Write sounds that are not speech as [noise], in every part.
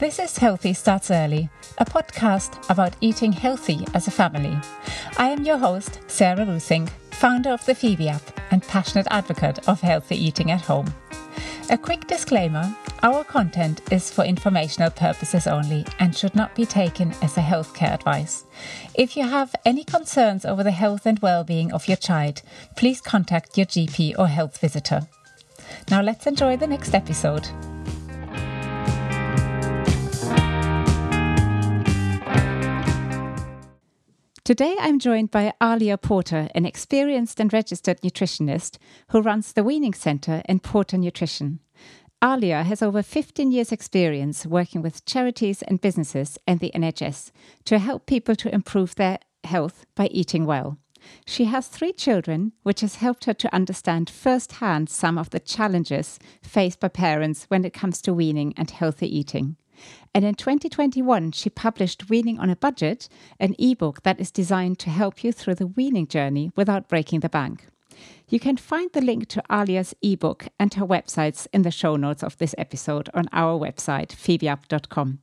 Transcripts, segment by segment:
This is Healthy Starts Early, a podcast about eating healthy as a family. I am your host, Sarah Rusing, founder of the Phoebe app and passionate advocate of healthy eating at home. A quick disclaimer our content is for informational purposes only and should not be taken as a healthcare advice. If you have any concerns over the health and well being of your child, please contact your GP or health visitor. Now let's enjoy the next episode. Today I'm joined by Aliya Porter, an experienced and registered nutritionist who runs the Weaning Centre in Porter Nutrition. Aliya has over 15 years' experience working with charities and businesses and the NHS to help people to improve their health by eating well. She has three children, which has helped her to understand firsthand some of the challenges faced by parents when it comes to weaning and healthy eating. And in 2021, she published Weaning on a Budget, an ebook that is designed to help you through the weaning journey without breaking the bank. You can find the link to Aliya's ebook and her websites in the show notes of this episode on our website, phoebeup.com.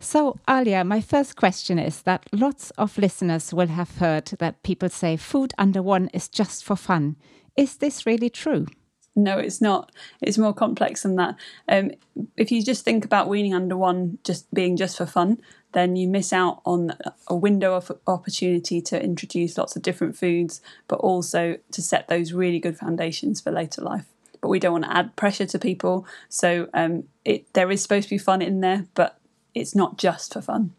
So, Aliya, my first question is that lots of listeners will have heard that people say food under one is just for fun. Is this really true? No, it's not. It's more complex than that. Um, if you just think about weaning under one just being just for fun, then you miss out on a window of opportunity to introduce lots of different foods, but also to set those really good foundations for later life. But we don't want to add pressure to people, so um, it there is supposed to be fun in there, but it's not just for fun.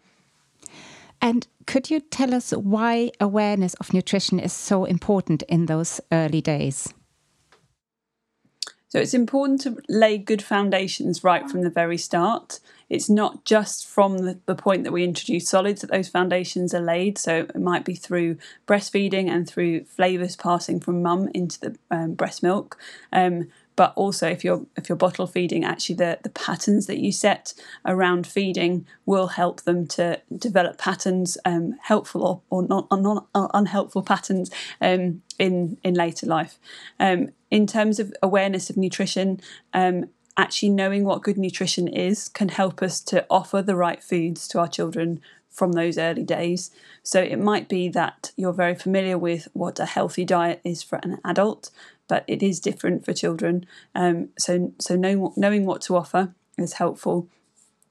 And could you tell us why awareness of nutrition is so important in those early days? So it's important to lay good foundations right from the very start. It's not just from the, point that we introduce solids that those foundations are laid. So it might be through breastfeeding and through flavours passing from mum into the um, breast milk. Um, but also if you're if you're bottle feeding actually the, the patterns that you set around feeding will help them to develop patterns um, helpful or, or not, or not unhelpful patterns um, in in later life um, in terms of awareness of nutrition um, actually knowing what good nutrition is can help us to offer the right foods to our children from those early days. So it might be that you're very familiar with what a healthy diet is for an adult, but it is different for children. Um, so so knowing, knowing what to offer is helpful.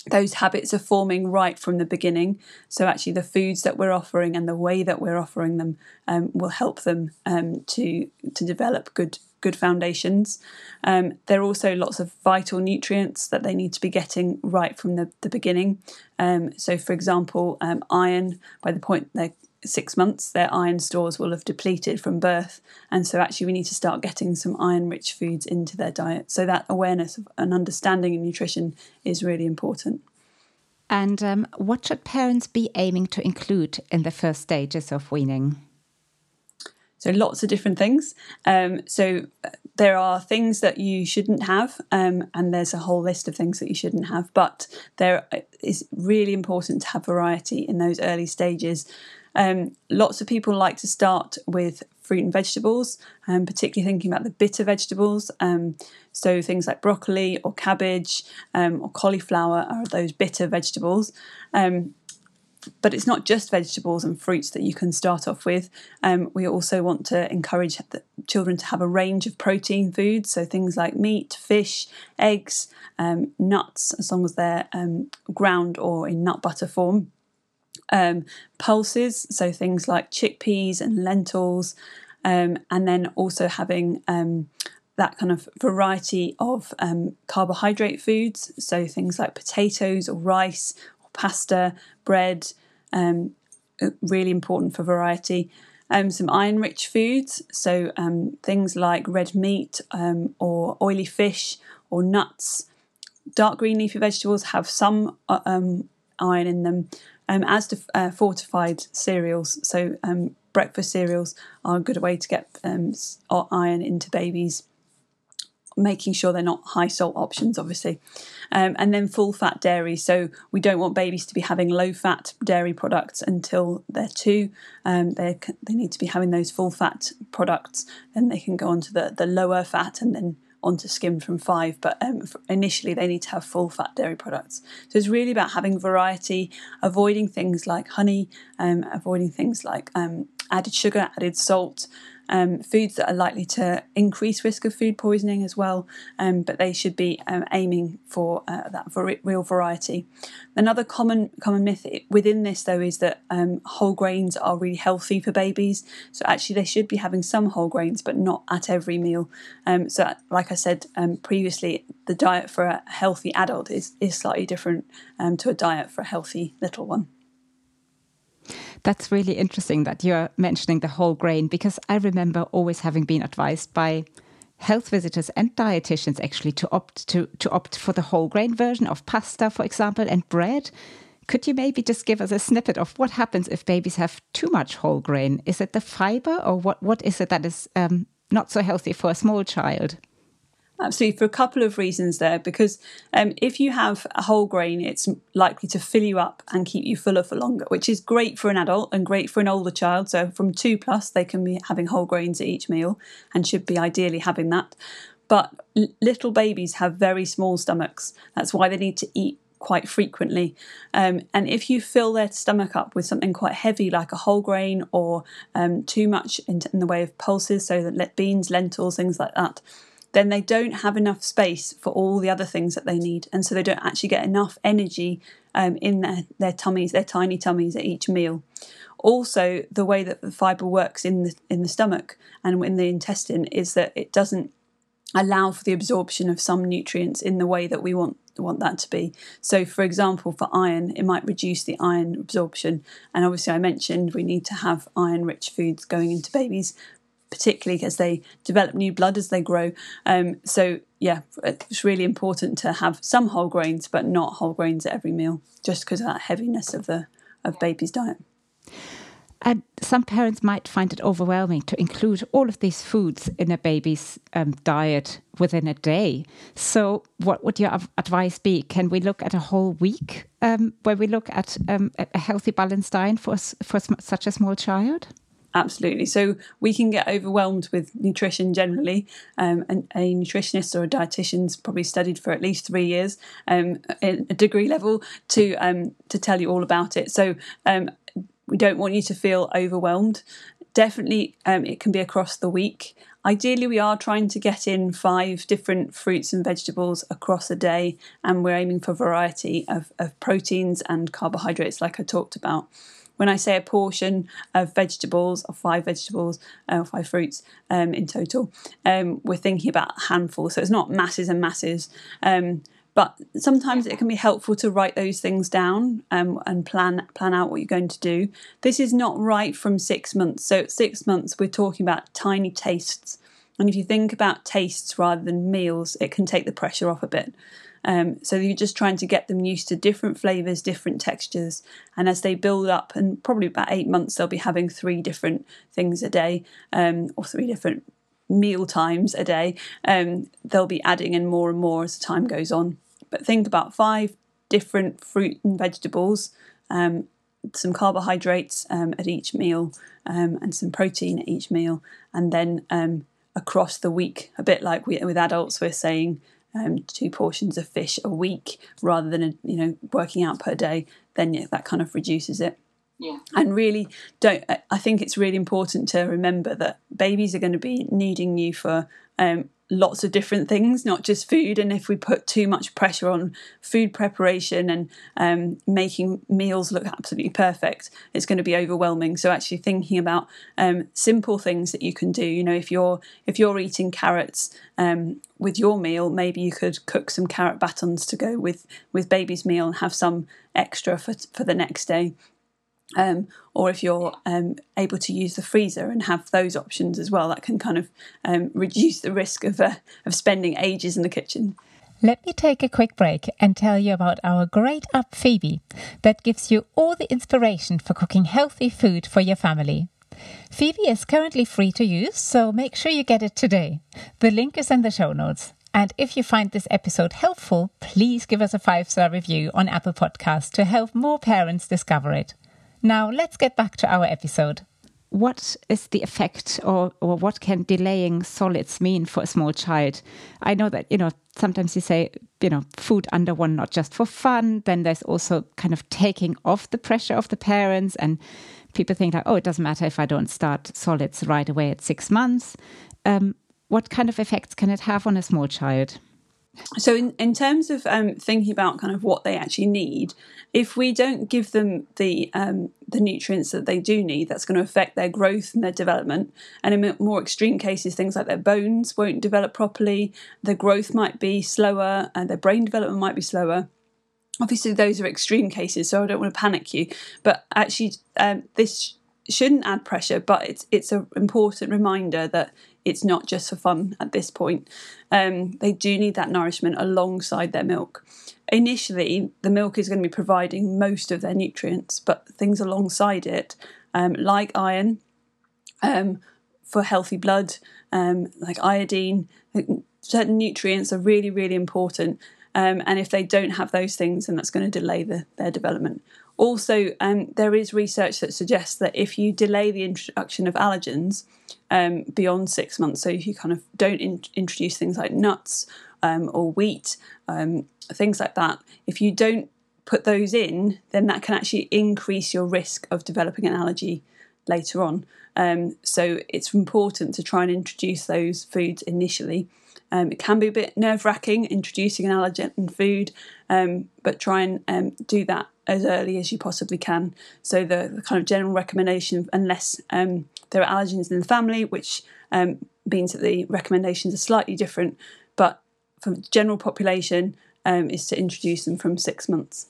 Those habits are forming right from the beginning. So actually, the foods that we're offering and the way that we're offering them um, will help them um, to to develop good good foundations. Um, there are also lots of vital nutrients that they need to be getting right from the, the beginning. Um, so, for example, um, iron, by the point they're six months, their iron stores will have depleted from birth. And so, actually, we need to start getting some iron rich foods into their diet. So, that awareness of and understanding of nutrition is really important. And um, what should parents be aiming to include in the first stages of weaning? So, lots of different things. Um, so, there are things that you shouldn't have, um, and there's a whole list of things that you shouldn't have, but there is really important to have variety in those early stages um, lots of people like to start with fruit and vegetables, um, particularly thinking about the bitter vegetables. Um, so things like broccoli or cabbage um, or cauliflower are those bitter vegetables. Um, but it's not just vegetables and fruits that you can start off with. Um, we also want to encourage children to have a range of protein foods, so things like meat, fish, eggs, nuts, as long as they're ground or in nut butter form um, pulses, so things like chickpeas and lentils, um, and then also having um, that kind of variety of um, carbohydrate foods, so things like potatoes or rice or pasta, bread, um, uh, really important for variety. Um, some iron rich foods, so things like red meat or oily fish or nuts. Dark green leafy vegetables have some uh, iron in them, um, as to uh, fortified cereals. So um, breakfast cereals are a good way to get um, iron into babies. Making sure they're not high salt options, obviously, um, and then full fat dairy. So we don't want babies to be having low fat dairy products until they're two. Um, they they need to be having those full fat products, then they can go on to the the lower fat, and then onto skim from five, but um, initially they need to have full fat dairy products. So it's really about having variety, avoiding things like honey, um, avoiding things like um, added sugar, added salt, um, foods that are likely to increase risk of food poisoning as well, um, but they should be um, aiming for uh, that real variety. Another common common myth within this though is that um, whole grains are really healthy for babies. So actually they should be having some whole grains, but not at every meal. Um, so like I said previously, the diet for a healthy adult is is slightly different to a diet for a healthy little one. That's really interesting that you're mentioning the whole grain because I remember always having been advised by health visitors and dietitians actually to opt to, to opt for the whole grain version of pasta, for example, and bread. Could you maybe just give us a snippet of what happens if babies have too much whole grain? Is it the fiber, or what? What is it that is um, not so healthy for a small child? Absolutely, for a couple of reasons there. Because um, if you have a whole grain, it's likely to fill you up and keep you fuller for longer, which is great for an adult and great for an older child. So from two plus, they can be having whole grains at each meal and should be ideally having that. But little babies have very small stomachs. That's why they need to eat quite frequently. Um, and if you fill their stomach up with something quite heavy, like a whole grain, or um, too much in, in, the way of pulses, so that beans, lentils, things like that, then they don't have enough space for all the other things that they need. And so they don't actually get enough energy um, in their, their tummies, their tiny tummies at each meal. Also, the way that the fibre works in the in the stomach and in the intestine is that it doesn't allow for the absorption of some nutrients in the way that we want want that to be. So, for example, for iron, it might reduce the iron absorption. And obviously, I mentioned we need to have iron rich foods going into babies, particularly as they develop new blood as they grow. Um, so yeah, it's really important to have some whole grains, but not whole grains at every meal, just because of that heaviness of the of baby's diet. And some parents might find it overwhelming to include all of these foods in a baby's um, diet within a day. So, what would your advice be? Can we look at a whole week um, where we look at um, a healthy, balanced diet for for such a small child? Absolutely. So we can get overwhelmed with nutrition generally, um, and a nutritionist or a dietitian's probably studied for at least three years, um, a degree level, to um, to tell you all about it. So um, we don't want you to feel overwhelmed. Definitely, um, it can be across the week. Ideally, we are trying to get in five different fruits and vegetables across a day, and we're aiming for variety of, of proteins and carbohydrates, like I talked about when I say a portion of vegetables, or five vegetables, uh, or five fruits um, in total, um, we're thinking about a handful. So it's not masses and masses. Um, but sometimes it can be helpful to write those things down um, and plan plan out what you're going to do. This is not right from six months. So at six months, we're talking about tiny tastes. And if you think about tastes rather than meals, it can take the pressure off a bit. Um, so you're just trying to get them used to different flavors, different textures, and as they build up, and probably about eight months, they'll be having three different things a day, um, or three different meal times a day. Um, they'll be adding in more and more as the time goes on. But think about five different fruit and vegetables, um, some carbohydrates um, at each meal, um, and some protein at each meal, and then across the week, a bit like we, with adults, we're saying um, two portions of fish a week rather than a, you know working out per day, then yeah, that kind of reduces it. Yeah. And really, don't. I think it's really important to remember that babies are going to be needing you for um, lots of different things, not just food. And if we put too much pressure on food preparation and um, making meals look absolutely perfect, it's going to be overwhelming. So actually thinking about um, simple things that you can do. You know, if you're if you're eating carrots um, with your meal, maybe you could cook some carrot batons to go with with baby's meal and have some extra for for the next day. Um, or if you're um, able to use the freezer and have those options as well, that can kind of um, [laughs] reduce the risk of, uh, of spending ages in the kitchen. Let me take a quick break and tell you about our great app Phoebe that gives you all the inspiration for cooking healthy food for your family. Phoebe is currently free to use, so make sure you get it today. The link is in the show notes. And if you find this episode helpful, please give us a five star review on Apple Podcasts to help more parents discover it. Now, let's get back to our episode. what is the effect or, or what can delaying solids mean for a small child? I know that, you know, sometimes you say, you know, food under one, not just for fun. Then there's also kind of taking off the pressure of the parents. And people think like, oh, it doesn't matter if I don't start solids right away at six months. Um, what kind of effects can it have on a small child? So, in, in terms of um, thinking about kind of what they actually need, if we don't give them the um, the nutrients that they do need, that's going to affect their growth and their development. And in more extreme cases, things like their bones won't develop properly, their growth might be slower, and their brain development might be slower. Obviously, those are extreme cases, so I don't want to panic you. But actually, um, this shouldn't add pressure, but it's it's an important reminder that it's not just for fun at this point. Um, they do need that nourishment alongside their milk. Initially, the milk is going to be providing most of their nutrients, but things alongside it, um, like iron, um, for healthy blood, um, like iodine, certain nutrients are really, really important. Um, and if they don't have those things, then that's going to delay the, their development. Also, um, there is research that suggests that if you delay the introduction of allergens um, beyond six months, so if you kind of don't in- introduce things like nuts um, or wheat, um, things like that, if you don't put those in, then that can actually increase your risk of developing an allergy later on. Um, so it's important to try and introduce those foods initially. Um, it can be a bit nerve wracking introducing an allergen food, um, but try and do that as early as you possibly can. So the, the kind of general recommendation, unless um, there are allergens in the family, which um, means that the recommendations are slightly different, but for the general population, um, is to introduce them from six months.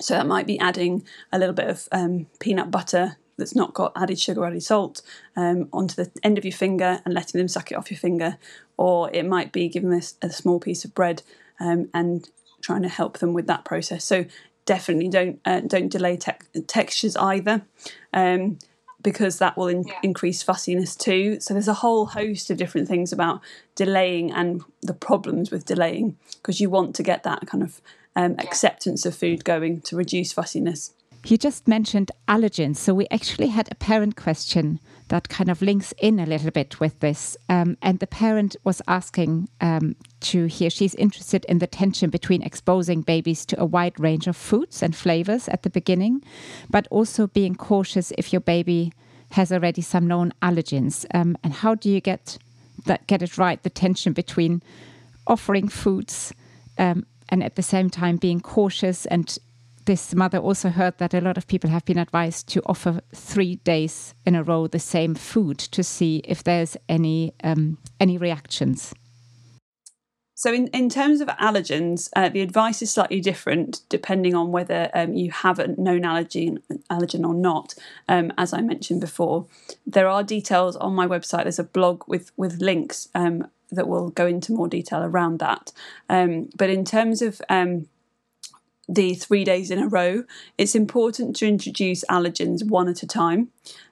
So that might be adding a little bit of um, peanut butter that's not got added sugar or added salt um, onto the end of your finger and letting them suck it off your finger, or it might be giving them a, a small piece of bread um, and trying to help them with that process. So definitely don't uh, don't delay te- textures either. Um, because that will in- yeah. increase fussiness too. So there's a whole host of different things about delaying and the problems with delaying because you want to get that kind of um, acceptance of food going to reduce fussiness. You just mentioned allergens. So we actually had a parent question that kind of links in a little bit with this. Um, and the parent was asking um, to hear, she's interested in the tension between exposing babies to a wide range of foods and flavors at the beginning, but also being cautious if your baby has already some known allergens. Um, and how do you get that get it right, the tension between offering foods um, and at the same time being cautious and this mother also heard that a lot of people have been advised to offer three days in a row the same food to see if there's any um, any reactions. So, in, in terms of allergens, uh, the advice is slightly different depending on whether um, you have a known allergen, allergen or not. Um, as I mentioned before, there are details on my website. There's a blog with with links um, that will go into more detail around that. Um, but in terms of um, the three days in a row, it's important to introduce allergens one at a time.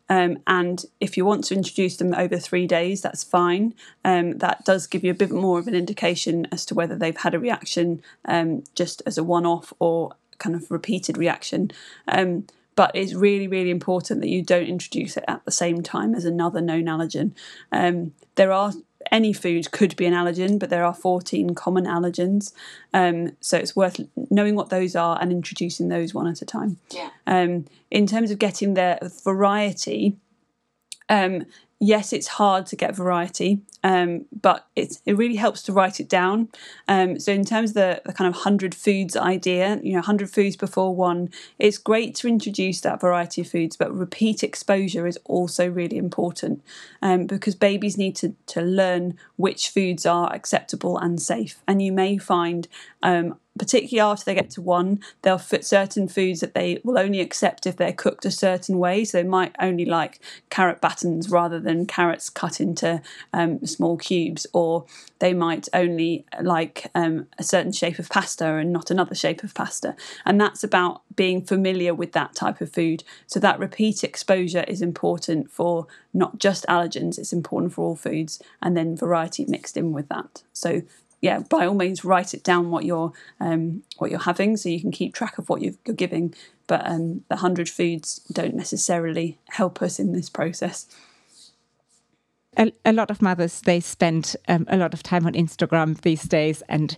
Um, and if you want to introduce them over three days, that's fine. Um, that does give you a bit more of an indication as to whether they've had a reaction um, just as a one off or kind of repeated reaction. Um, but it's really, really important that you don't introduce it at the same time as another known allergen. Um, there are any food could be an allergen, but there are 14 common allergens. Um, so it's worth knowing what those are and introducing those one at a time. Yeah. Um, in terms of getting the variety, um, yes, it's hard to get variety, um, but it, it really helps to write it down. Um, so, in terms of the, the kind of 100 foods idea, you know, 100 foods before one, it's great to introduce that variety of foods, but repeat exposure is also really important um, because babies need to, to learn which foods are acceptable and safe. And you may find um, particularly after they get to one, they'll fit certain foods that they will only accept if they're cooked a certain way. So they might only like carrot batons rather than carrots cut into um, small cubes, or they might only like um, a certain shape of pasta and not another shape of pasta. And that's about being familiar with that type of food. So that repeat exposure is important for not just allergens, it's important for all foods, and then variety mixed in with that. So yeah, by all means, write it down what you're um, what you're having, so you can keep track of what you are giving. But um, the hundred foods don't necessarily help us in this process. A, a lot of mothers they spend um, a lot of time on Instagram these days, and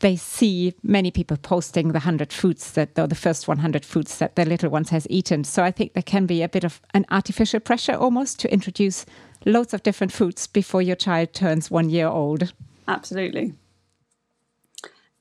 they see many people posting the 100 foods that or the first 100 foods that their little ones has eaten so i think there can be a bit of an artificial pressure almost to introduce loads of different foods before your child turns one year old absolutely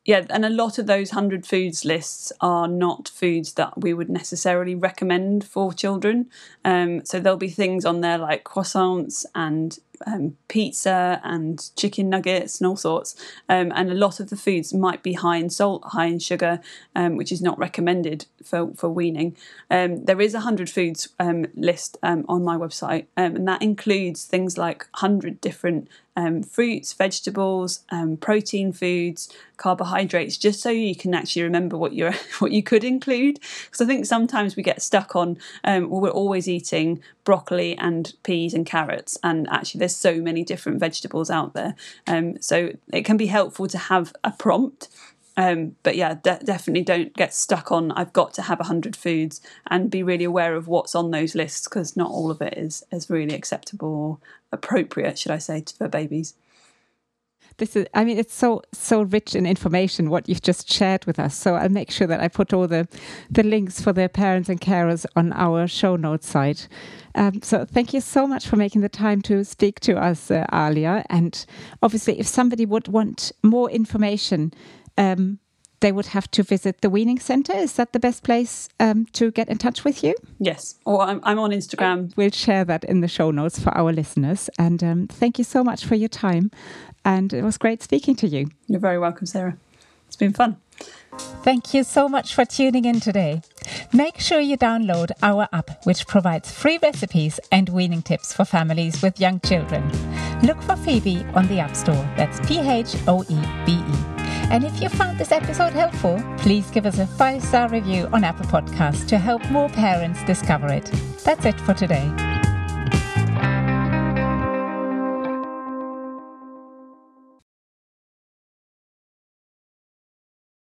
yeah, and a lot of those 100 foods lists are not foods that we would necessarily recommend for children. Um, so there'll be things on there like croissants and um, pizza and chicken nuggets and all sorts. Um, and a lot of the foods might be high in salt, high in sugar, um, which is not recommended for, for weaning. Um, there is a 100 foods um, list on my website, and that includes things like 100 different um, fruits, vegetables, um, protein foods, carbohydrates, just so you can actually remember what you [laughs] what you could include. Because I think sometimes we get stuck on um, we're always eating broccoli and peas and carrots, and actually there's so many different vegetables out there. Um, so it can be helpful to have a prompt. Um, but yeah, de- definitely don't get stuck on I've got to have 100 foods and be really aware of what's on those lists because not all of it is, is really acceptable or appropriate, should I say, for babies. This is, I mean, it's so so rich in information what you've just shared with us. So I'll make sure that I put all the the links for the parents and carers on our show notes site. Um, so thank you so much for making the time to speak to us, uh, Aliya. And obviously, if somebody would want more information. Um, they would have to visit the Weaning Centre. Is that the best place um, to get in touch with you? Yes, or I'm, I'm, on Instagram. We'll share that in the show notes for our listeners. And um, thank you so much for your time. And it was great speaking to you. You're very welcome, Sarah. It's been fun. Thank you so much for tuning in today. Make sure you download our app, which provides free recipes and weaning tips for families with young children. Look for Phoebe on the App Store. That's P H O E B E. And if you found this episode helpful, please give us a five star review on Apple Podcasts to help more parents discover it. That's it for today.